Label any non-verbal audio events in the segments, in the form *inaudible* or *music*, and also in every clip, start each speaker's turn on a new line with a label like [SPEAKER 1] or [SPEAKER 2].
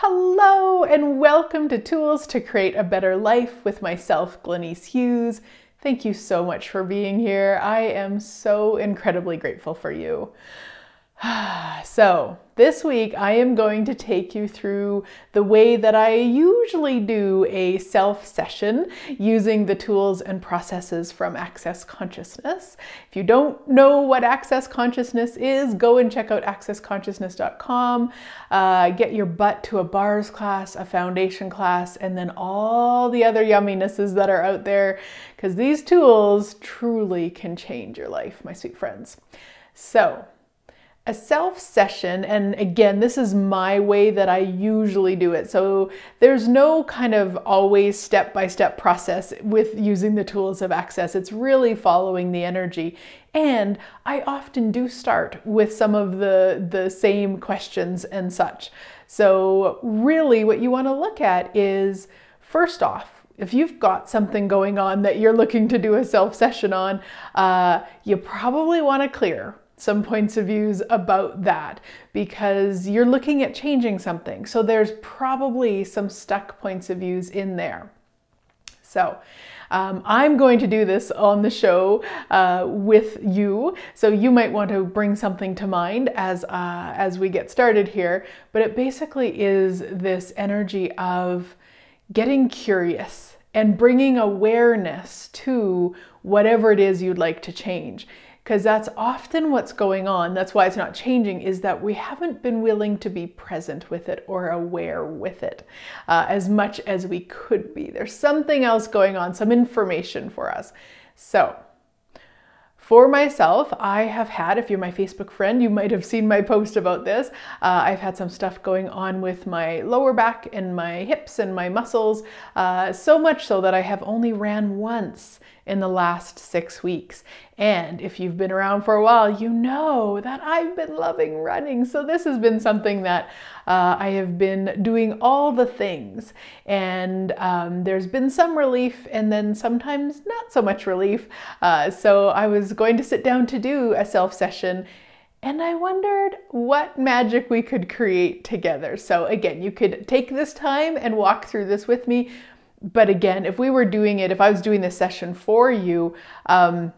[SPEAKER 1] Hello, and welcome to Tools to Create a Better Life with myself, Glenise Hughes. Thank you so much for being here. I am so incredibly grateful for you. *sighs* so, this week I am going to take you through the way that I usually do a self session using the tools and processes from Access Consciousness. If you don't know what Access Consciousness is, go and check out accessconsciousness.com. Uh, get your butt to a bars class, a foundation class, and then all the other yumminesses that are out there because these tools truly can change your life, my sweet friends. So, a self session, and again, this is my way that I usually do it. So there's no kind of always step by step process with using the tools of access. It's really following the energy. And I often do start with some of the, the same questions and such. So, really, what you want to look at is first off, if you've got something going on that you're looking to do a self session on, uh, you probably want to clear some points of views about that because you're looking at changing something. So there's probably some stuck points of views in there. So um, I'm going to do this on the show uh, with you, so you might want to bring something to mind as uh, as we get started here. But it basically is this energy of getting curious and bringing awareness to whatever it is you'd like to change because that's often what's going on. That's why it's not changing, is that we haven't been willing to be present with it or aware with it uh, as much as we could be. There's something else going on, some information for us. So, for myself, I have had, if you're my Facebook friend, you might have seen my post about this. Uh, I've had some stuff going on with my lower back and my hips and my muscles, uh, so much so that I have only ran once in the last six weeks. And if you've been around for a while, you know that I've been loving running. So this has been something that uh, I have been doing all the things. And um, there's been some relief and then sometimes not so much relief. Uh, so I was going to sit down to do a self session. And I wondered what magic we could create together. So, again, you could take this time and walk through this with me but again, if we were doing it, if I was doing this session for you, um,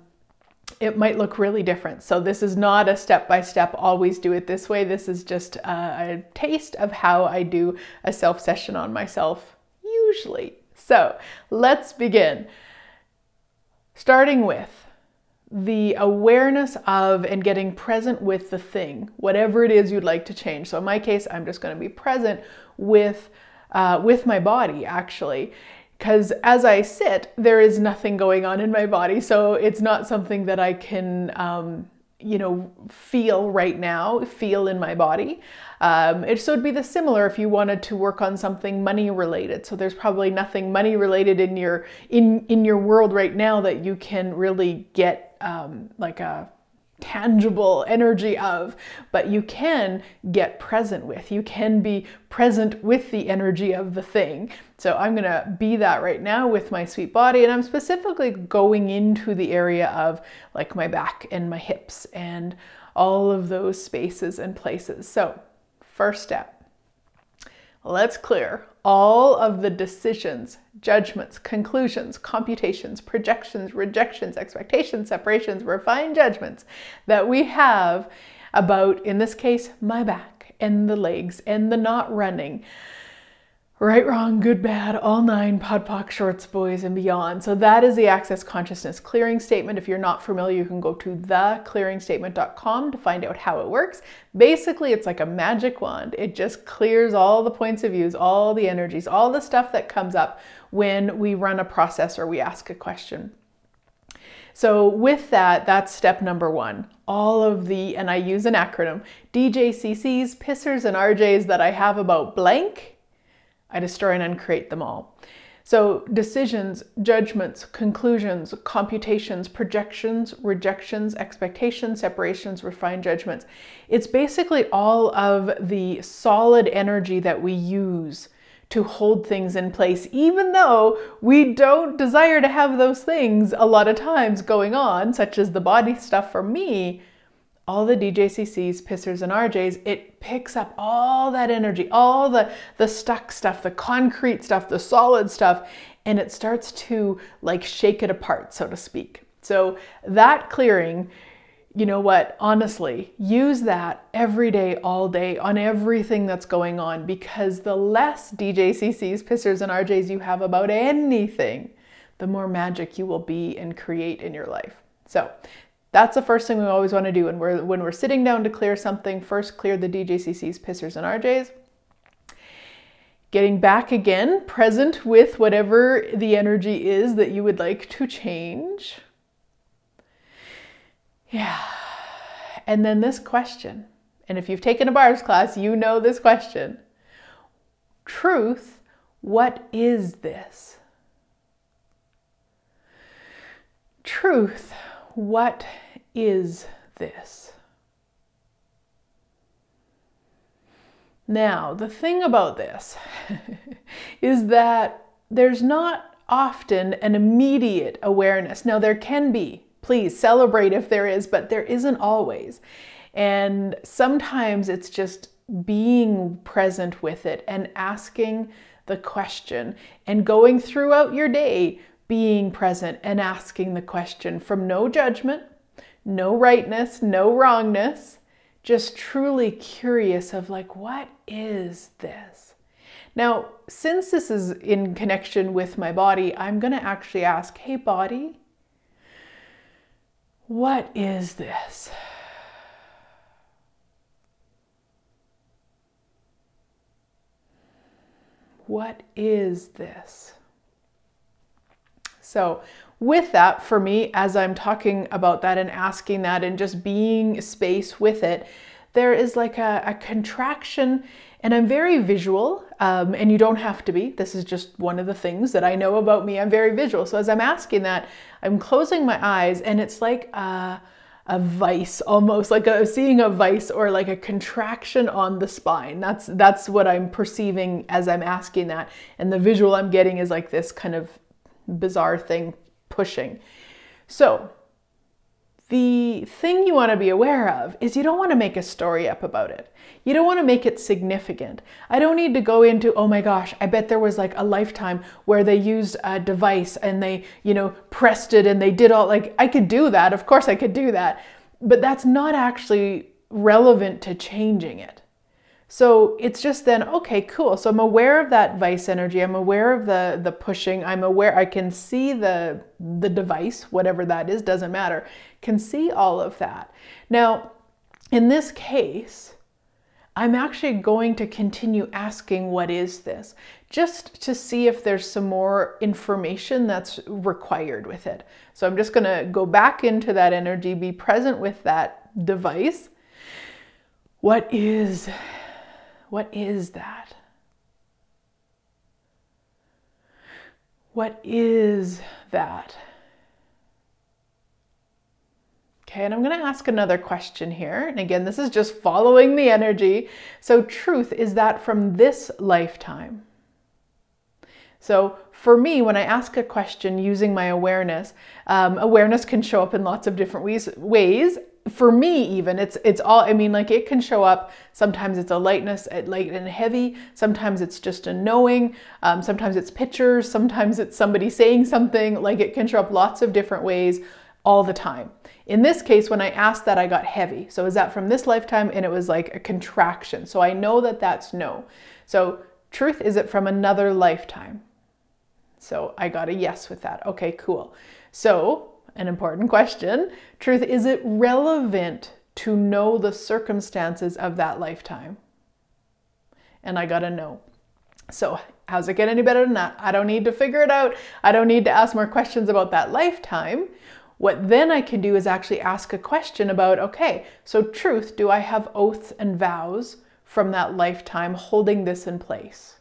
[SPEAKER 1] it might look really different. So, this is not a step by step, always do it this way. This is just a, a taste of how I do a self session on myself, usually. So, let's begin. Starting with the awareness of and getting present with the thing, whatever it is you'd like to change. So, in my case, I'm just going to be present with uh, with my body actually. Because as I sit, there is nothing going on in my body. So it's not something that I can, um, you know, feel right now, feel in my body. Um, it, so it'd be the similar if you wanted to work on something money related. So there's probably nothing money related in your in in your world right now that you can really get um, like a tangible energy of, but you can get present with. You can be present with the energy of the thing. So I'm going to be that right now with my sweet body and I'm specifically going into the area of like my back and my hips and all of those spaces and places. So, first step. Let's clear all of the decisions, judgments, conclusions, computations, projections, rejections, expectations, separations, refined judgments that we have about, in this case, my back and the legs and the not running right, wrong, good, bad, all nine, POD POC, shorts, boys, and beyond. So that is the Access Consciousness Clearing Statement. If you're not familiar, you can go to theclearingstatement.com to find out how it works. Basically, it's like a magic wand. It just clears all the points of views, all the energies, all the stuff that comes up when we run a process or we ask a question. So, with that, that's step number one. All of the, and I use an acronym, DJCCs, pissers, and RJs that I have about blank I destroy and uncreate them all. So, decisions, judgments, conclusions, computations, projections, rejections, expectations, separations, refined judgments. It's basically all of the solid energy that we use to hold things in place, even though we don't desire to have those things a lot of times going on, such as the body stuff for me. All the DJCCs, pissers, and RJs, it picks up all that energy, all the, the stuck stuff, the concrete stuff, the solid stuff, and it starts to like shake it apart, so to speak. So that clearing, you know what, honestly, use that every day, all day on everything that's going on because the less DJCCs, pissers, and RJs you have about anything, the more magic you will be and create in your life. So that's the first thing we always want to do when we're when we're sitting down to clear something. First, clear the DJCCs, pissers, and RJs. Getting back again, present with whatever the energy is that you would like to change. Yeah. And then this question. And if you've taken a bars class, you know this question. Truth, what is this? Truth, what is this? Now, the thing about this *laughs* is that there's not often an immediate awareness. Now, there can be, please celebrate if there is, but there isn't always. And sometimes it's just being present with it and asking the question and going throughout your day being present and asking the question from no judgment, no rightness, no wrongness, just truly curious of like, what is this? Now, since this is in connection with my body, I'm going to actually ask, hey, body, what is this? What is this? So, with that, for me, as I'm talking about that and asking that and just being space with it, there is like a, a contraction, and I'm very visual, um, and you don't have to be. This is just one of the things that I know about me. I'm very visual. So, as I'm asking that, I'm closing my eyes, and it's like a, a vice almost like seeing a vice or like a contraction on the spine that's that's what i'm perceiving as i'm asking that and the visual i'm getting is like this kind of bizarre thing pushing. So, the thing you want to be aware of is you don't want to make a story up about it. You don't want to make it significant. I don't need to go into, oh my gosh, I bet there was like a lifetime where they used a device and they, you know, pressed it and they did all like, I could do that. Of course I could do that. But that's not actually relevant to changing it. So it's just then, okay, cool. So I'm aware of that vice energy. I'm aware of the the pushing. I'm aware I can see the the device, whatever that is, doesn't matter. Can see all of that. Now, in this case, I'm actually going to continue asking what is this? Just to see if there's some more information that's required with it. So I'm just going to go back into that energy, be present with that device. What is what is that? What is that? Okay, and I'm going to ask another question here. And again, this is just following the energy. So, truth, is that from this lifetime? So, for me, when I ask a question using my awareness, um, awareness can show up in lots of different ways, ways for me even it's it's all i mean like it can show up. Sometimes it's a lightness light and heavy. Sometimes it's just a knowing. Um, sometimes it's pictures. Sometimes it's somebody saying something. Like it can show up lots of different ways all the time. In this case when i asked that i got heavy. So is that from this lifetime? And it was like a contraction. So i know that that's no. So truth is it from another lifetime? So i got a yes with that. Okay cool. So an important question. Truth, is it relevant to know the circumstances of that lifetime? And I got to know. So, how's it get any better than that? I don't need to figure it out. I don't need to ask more questions about that lifetime. What then I can do is actually ask a question about okay, so truth, do I have oaths and vows from that lifetime holding this in place?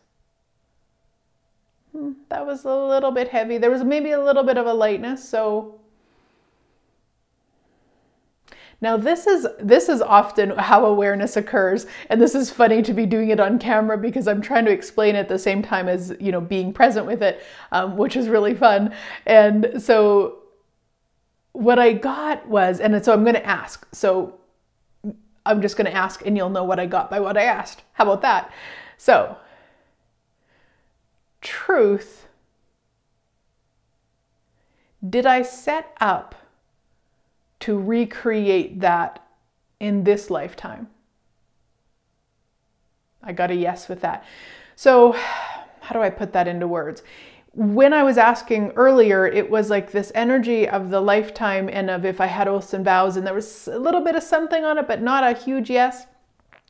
[SPEAKER 1] Hmm, that was a little bit heavy. There was maybe a little bit of a lightness, so now this is this is often how awareness occurs and this is funny to be doing it on camera because I'm trying to explain at the same time as you know being present with it, um, which is really fun. And so what I got was, and so I'm going to ask. So I'm just going to ask and you'll know what I got by what I asked. How about that? So, truth. Did I set up to recreate that in this lifetime? I got a yes with that. So, how do I put that into words? When I was asking earlier, it was like this energy of the lifetime and of if I had oaths and vows, and there was a little bit of something on it, but not a huge yes.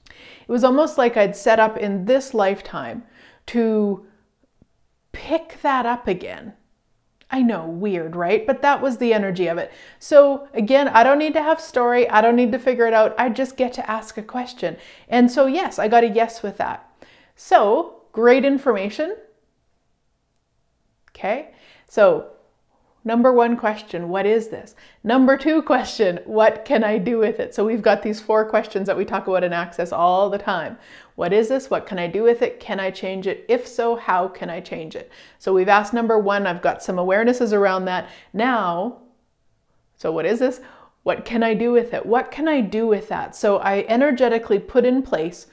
[SPEAKER 1] It was almost like I'd set up in this lifetime to pick that up again. I know, weird, right? But that was the energy of it. So again, I don't need to have story. I don't need to figure it out. I just get to ask a question. And so yes, I got a yes with that. So great information. Okay. So Number one question, what is this? Number two question, what can I do with it? So we've got these four questions that we talk about in Access all the time. What is this? What can I do with it? Can I change it? If so, how can I change it? So we've asked number one, I've got some awarenesses around that. Now, so what is this? What can I do with it? What can I do with that? So I energetically put in place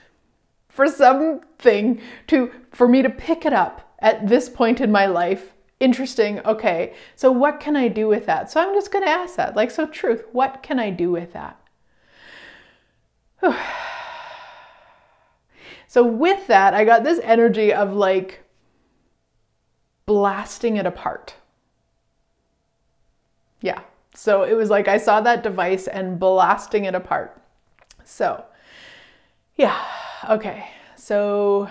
[SPEAKER 1] for something to for me to pick it up at this point in my life interesting. Okay, so what can I do with that? So I'm just going to ask that. Like, so, truth, what can I do with that? *sighs* so, with that, I got this energy of like blasting it apart. Yeah. So it was like I saw that device and blasting it apart. So, yeah. Okay. So,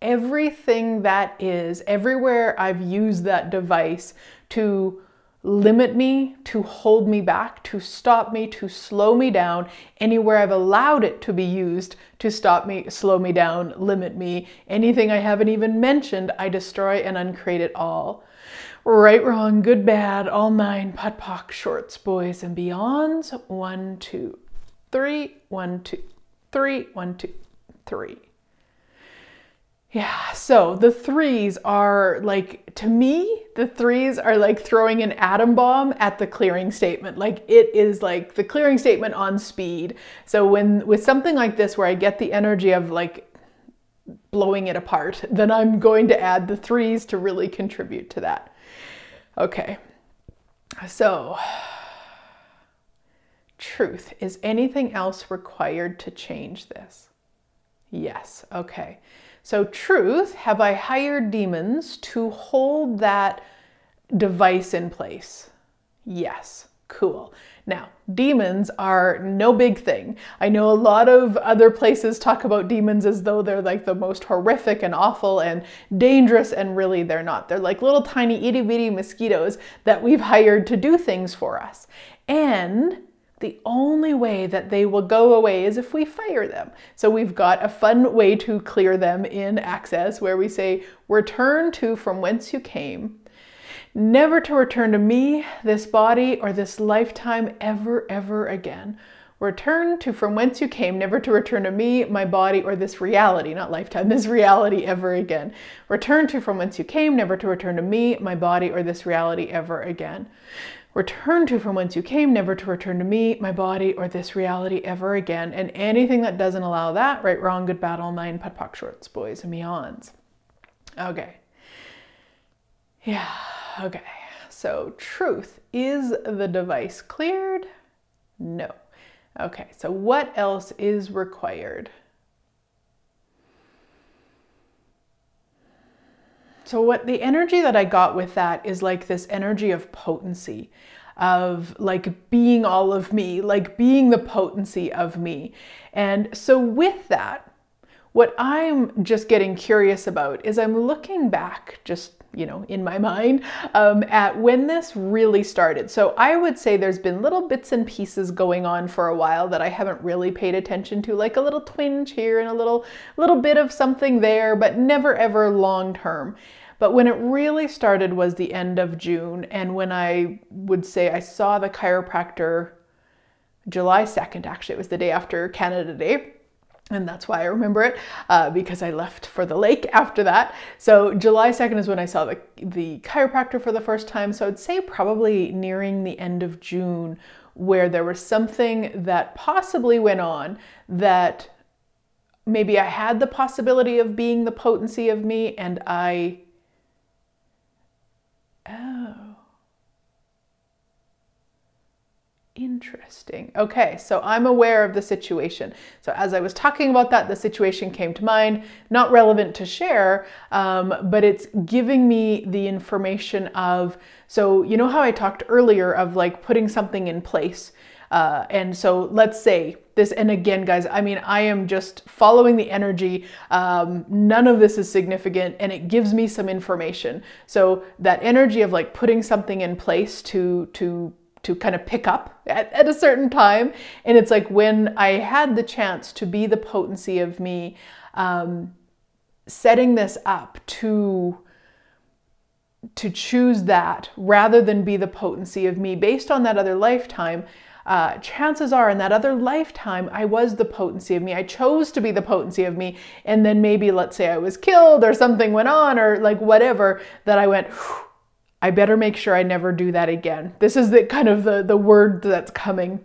[SPEAKER 1] everything that is, everywhere I've used that device to limit me, to hold me back, to stop me, to slow me down, anywhere I've allowed it to be used to stop me, slow me down, limit me, anything I haven't even mentioned, I destroy and uncreate it all. Right, wrong, good, bad, all nine, POC, shorts, boys, and beyonds. One, two, three, one, two, three, one, two, three. Yeah, so the threes are like, to me, the threes are like throwing an atom bomb at the clearing statement. Like it is like the clearing statement on speed. So when with something like this where I get the energy of like blowing it apart, *laughs* then I'm going to add the threes to really contribute to that. Okay, so *sighs* truth. Is anything else required to change this? Yes, okay. So, truth, have I hired demons to hold that device in place? Yes, cool. Now, demons are no big thing. I know a lot of other places talk about demons as though they're like the most horrific and awful and dangerous, and really they're not. They're like little tiny itty bitty mosquitoes that we've hired to do things for us. And the only way that they will go away is if we fire them. So we've got a fun way to clear them in Access where we say, Return to from whence you came, never to return to me, this body, or this lifetime ever, ever again. Return to from whence you came, never to return to me, my body, or this reality, not lifetime, this reality ever again. Return to from whence you came, never to return to me, my body, or this reality ever again. Return to from whence you came, never to return to me, my body, or this reality ever again. And anything that doesn't allow that, right, wrong, good, bad, all nine, POD POC, shorts, boys, and beyonds. Okay. Yeah, okay. So, truth. Is the device cleared? No. Okay, so what else is required? So, what the energy that I got with that is like this energy of potency, of like being all of me, like being the potency of me. And so, with that, what I'm just getting curious about is I'm looking back just you know, in my mind um, at when this really started. So I would say there's been little bits and pieces going on for a while that I haven't really paid attention to, like a little twinge here and a little little bit of something there, but never ever long term. But when it really started was the end of June, and when I would say I saw the chiropractor July 2nd, actually, it was the day after Canada Day. And that's why I remember it uh, because I left for the lake after that. So July 2nd is when I saw the, the chiropractor for the first time. So I'd say probably nearing the end of June where there was something that possibly went on that maybe I had the possibility of being the potency of me and I. Oh. Interesting. Okay, so I'm aware of the situation. So as I was talking about that, the situation came to mind. Not relevant to share, um, but it's giving me the information of. So you know how I talked earlier of like putting something in place. Uh, and so let's say this, and again, guys, I mean, I am just following the energy. Um, none of this is significant, and it gives me some information. So that energy of like putting something in place to to to kind of pick up at, at a certain time. And it's like when I had the chance to be the potency of me, um, setting this up to to choose that rather than be the potency of me based on that other lifetime uh, chances are in that other lifetime i was the potency of me i chose to be the potency of me and then maybe let's say i was killed or something went on or like whatever that i went I better make sure I never do that again. This is the kind of the, the word that's coming.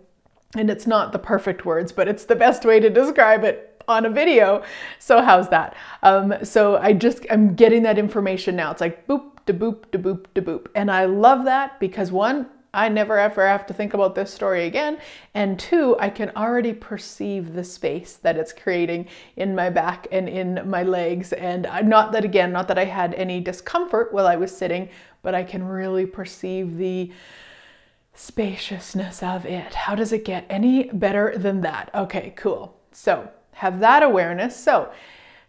[SPEAKER 1] And it's not the perfect words, but it's the best way to describe it on a video. So how's that? Um, so I just I'm getting that information now. It's like boop, da boop, da boop, da boop. And I love that because one, I never ever have to think about this story again. And two, I can already perceive the space that it's creating in my back and in my legs. And not that again, not that I had any discomfort while I was sitting, but I can really perceive the spaciousness of it. How does it get any better than that? Okay, cool. So have that awareness. So,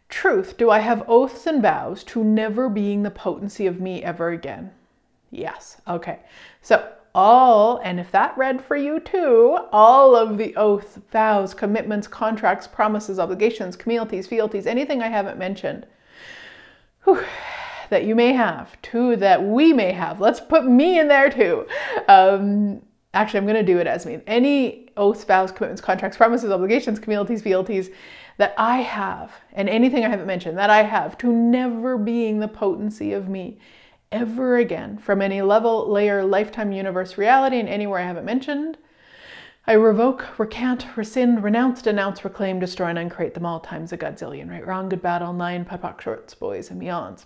[SPEAKER 1] truth, do I have oaths and vows to never being the potency of me ever again? Yes. Okay. So, all, and if that read for you too, all of the oaths, vows, commitments, contracts, promises, obligations, communities, fealties, anything I haven't mentioned. Whew that you may have, two that we may have. Let's put me in there too. Um, actually, I'm going to do it as me. Any oaths, vows, commitments, contracts, promises, obligations, communities, fealties that I have, and anything I haven't mentioned that I have, to never being the potency of me ever again from any level, layer, lifetime, universe, reality, and anywhere I haven't mentioned. I revoke, recant, rescind, renounce, denounce, reclaim, destroy, and uncreate them all times a godzillion. Right, wrong, good, bad, all nine, POD shorts, boys, and beyonds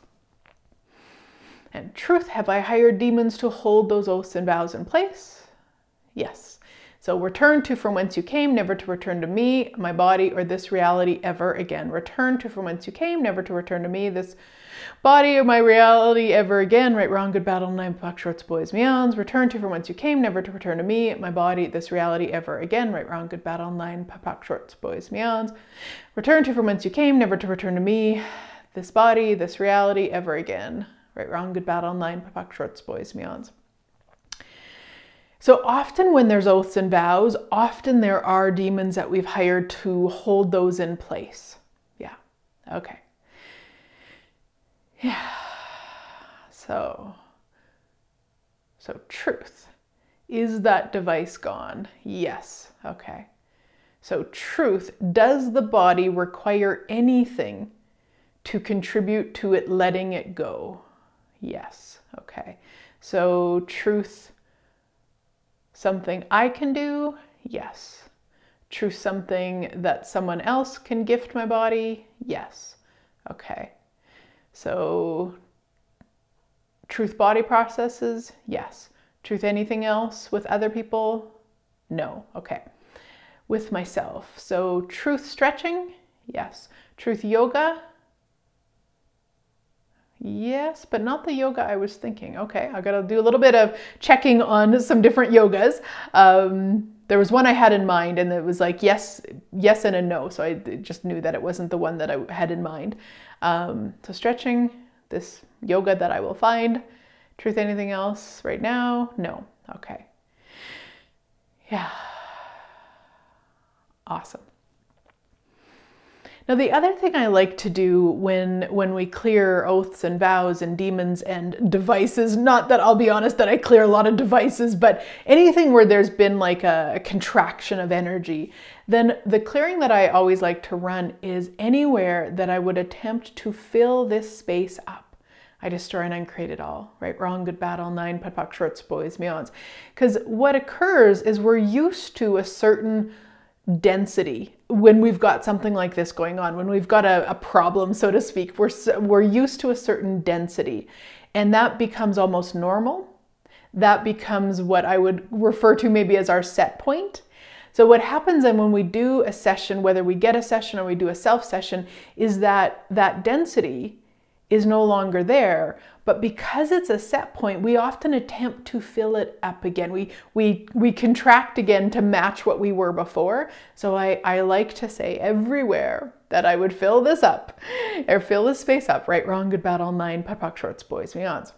[SPEAKER 1] and truth have I hired demons to hold those oaths and vows in place? Yes. So return to from whence you came, never to return to me, my body, or this reality ever again. Return to from whence you came, never to return to me, this body or my reality ever again. Right, wrong, good, battle, nine, black shorts, boys, meons. Return to from whence you came, never to return to me, my body, this reality ever again. Right, wrong, good, battle, nine, black shorts, boys, meons. Return to from whence you came, never to return to me, this body, this reality ever again. Right, wrong, good, bad, online, POD POC, shorts, boys, meons. So often when there's oaths and vows, often there are demons that we've hired to hold those in place. Yeah. Okay. Yeah. So so truth. Is that device gone? Yes. Okay. So truth, does the body require anything to contribute to it letting it go? Yes. Okay. So, truth, something I can do? Yes. Truth, something that someone else can gift my body? Yes. Okay. So, truth body processes? Yes. Truth anything else with other people? No. Okay. With myself. So, truth stretching? Yes. Truth yoga? Yes, but not the yoga I was thinking. Okay, I got to do a little bit of checking on some different yogas. Um, there was one I had in mind, and it was like yes, yes, and a no. So I just knew that it wasn't the one that I had in mind. Um, so stretching, this yoga that I will find. Truth, anything else right now? No. Okay. Yeah. Awesome. Now, the other thing I like to do when when we clear oaths and vows and demons and devices, not that I'll be honest that I clear a lot of devices, but anything where there's been like a, a contraction of energy, then the clearing that I always like to run is anywhere that I would attempt to fill this space up. I destroy and uncreate it all, right? Wrong, good, bad, all nine, POD, shorts, boys, meons. Because what occurs is we're used to a certain density when we've got something like this going on, when we've got a, a problem, so to speak, we're, we're used to a certain density. And that becomes almost normal. That becomes what I would refer to maybe as our set point. So, what happens then when we do a session, whether we get a session or we do a self session, is that that density is no longer there. But because it's a set point, we often attempt to fill it up again. We we we contract again to match what we were before. So I, I like to say everywhere that I would fill this up, or fill this space up, right, wrong, good, bad, all nine, POD POC shorts, boys, meons.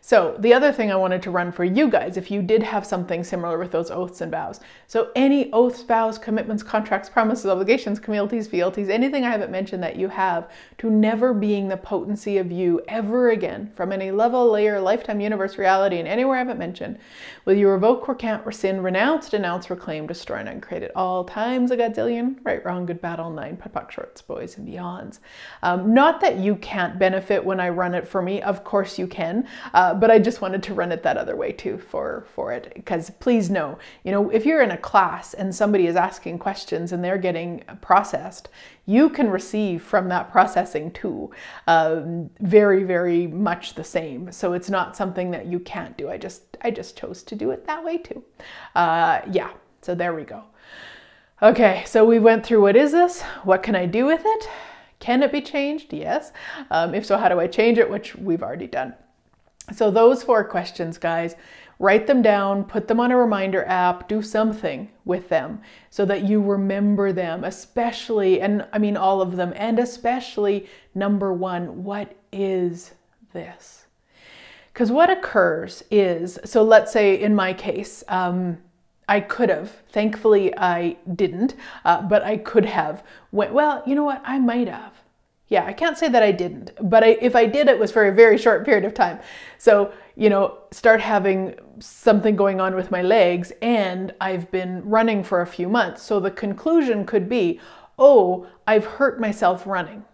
[SPEAKER 1] So, the other thing I wanted to run for you guys, if you did have something similar with those oaths and vows. So, any oaths, vows, commitments, contracts, promises, obligations, communities, fealties, anything I haven't mentioned that you have to never being the potency of you ever again from any level, layer, lifetime, universe, reality, and anywhere I haven't mentioned, will you revoke, recant, rescind, renounce, denounce, reclaim, destroy, and uncreate at all times a godzillion, right, wrong, good, bad, all nine, POD POC, shorts, boys, and beyonds. Um, not that you can't benefit when I run it for me, of course you can. Uh, uh, but I just wanted to run it that other way too for for it because please know, you know, if you're in a class and somebody is asking questions and they're getting processed, you can receive from that processing too. Um, very very much the same. So it's not something that you can't do. I just I just chose to do it that way too. Uh, yeah. So there we go. Okay, so we went through what is this? What can I do with it? Can it be changed? Yes. Um, if so, how do I change it? Which we've already done. So, those four questions, guys, write them down, put them on a reminder app, do something with them so that you remember them, especially, and I mean all of them, and especially number one, what is this? Because what occurs is, so let's say in my case, um, I could have. Thankfully, I didn't, uh, but I could have. Went, well, you know what? I might have. Yeah, I can't say that I didn't, but I, if I did, it was for a very short period of time. So, you know, start having something going on with my legs, and I've been running for a few months. So the conclusion could be, oh, I've hurt myself running.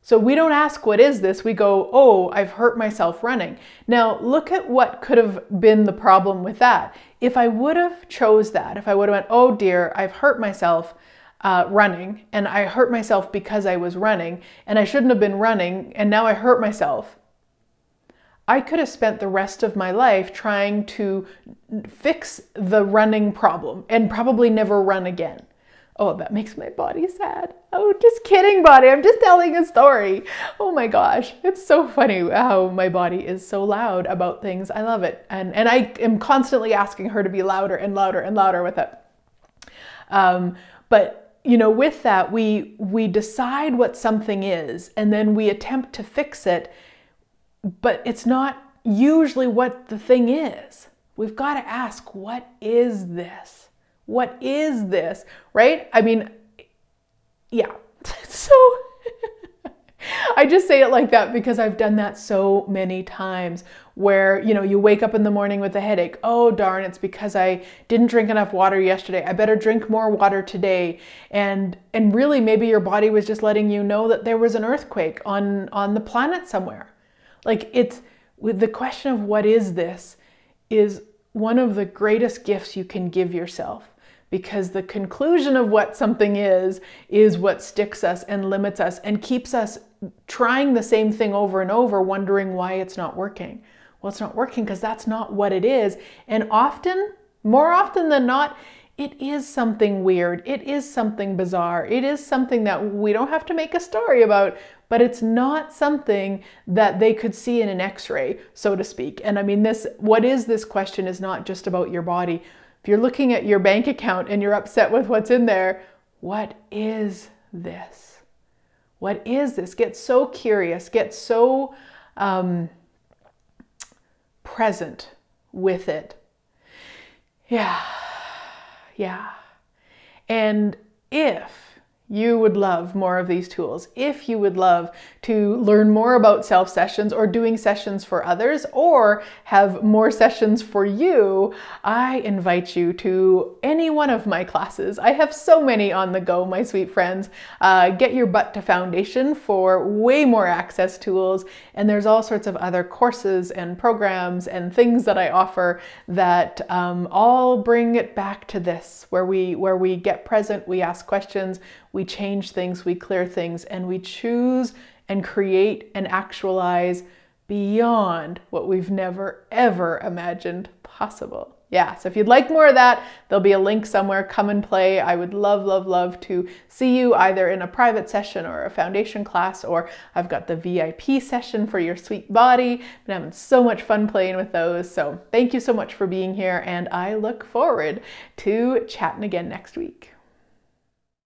[SPEAKER 1] So we don't ask, what is this? We go, oh, I've hurt myself running. Now, look at what could have been the problem with that. If I would have chose that, if I would have went, oh dear, I've hurt myself, uh, running and I hurt myself because I was running and I shouldn't have been running and now I hurt myself. I could have spent the rest of my life trying to fix the running problem and probably never run again. Oh, that makes my body sad. Oh, just kidding, body. I'm just telling a story. Oh my gosh. It's so funny how my body is so loud about things. I love it. And, and I am constantly asking her to be louder and louder and louder with it. Um, but you know, with that, we we decide what something is, and then we attempt to fix it, but it's not usually what the thing is. We've got to ask, what is this? What is this? Right? I mean, yeah. *laughs* so *laughs* I just say it like that because I've done that so many times where, you know, you wake up in the morning with a headache. Oh, darn, it's because I didn't drink enough water yesterday. I better drink more water today. And and really maybe your body was just letting you know that there was an earthquake on on the planet somewhere. Like it's with the question of what is this is one of the greatest gifts you can give yourself because the conclusion of what something is is what sticks us and limits us and keeps us trying the same thing over and over, wondering why it's not working. Well, it's not working because that's not what it is. And often, more often than not, it is something weird. It is something bizarre. It is something that we don't have to make a story about, but it's not something that they could see in an x ray, so to speak. And I mean, this what is this question is not just about your body. If you're looking at your bank account and you're upset with what's in there, what is this? What is this? Get so curious, get so um, present with it. Yeah, yeah. And if you would love more of these tools, if you would love to learn more about self sessions or doing sessions for others or have more sessions for you, I invite you to any one of my classes. I have so many on the go, my sweet friends. Uh, get your butt to foundation for way more access tools, and there's all sorts of other courses and programs and things that I offer that um, all bring it back to this, where we where we get present, we ask questions we change things, we clear things, and we choose and create and actualize beyond what we've never ever imagined possible. Yeah, so if you'd like more of that, there'll be a link somewhere. Come and play. I would love, love, love to see you either in a private session or a foundation class, or I've got the VIP session for your sweet body. I've been having so much fun playing with those. So thank you so much for being here, and I look forward to chatting again next week.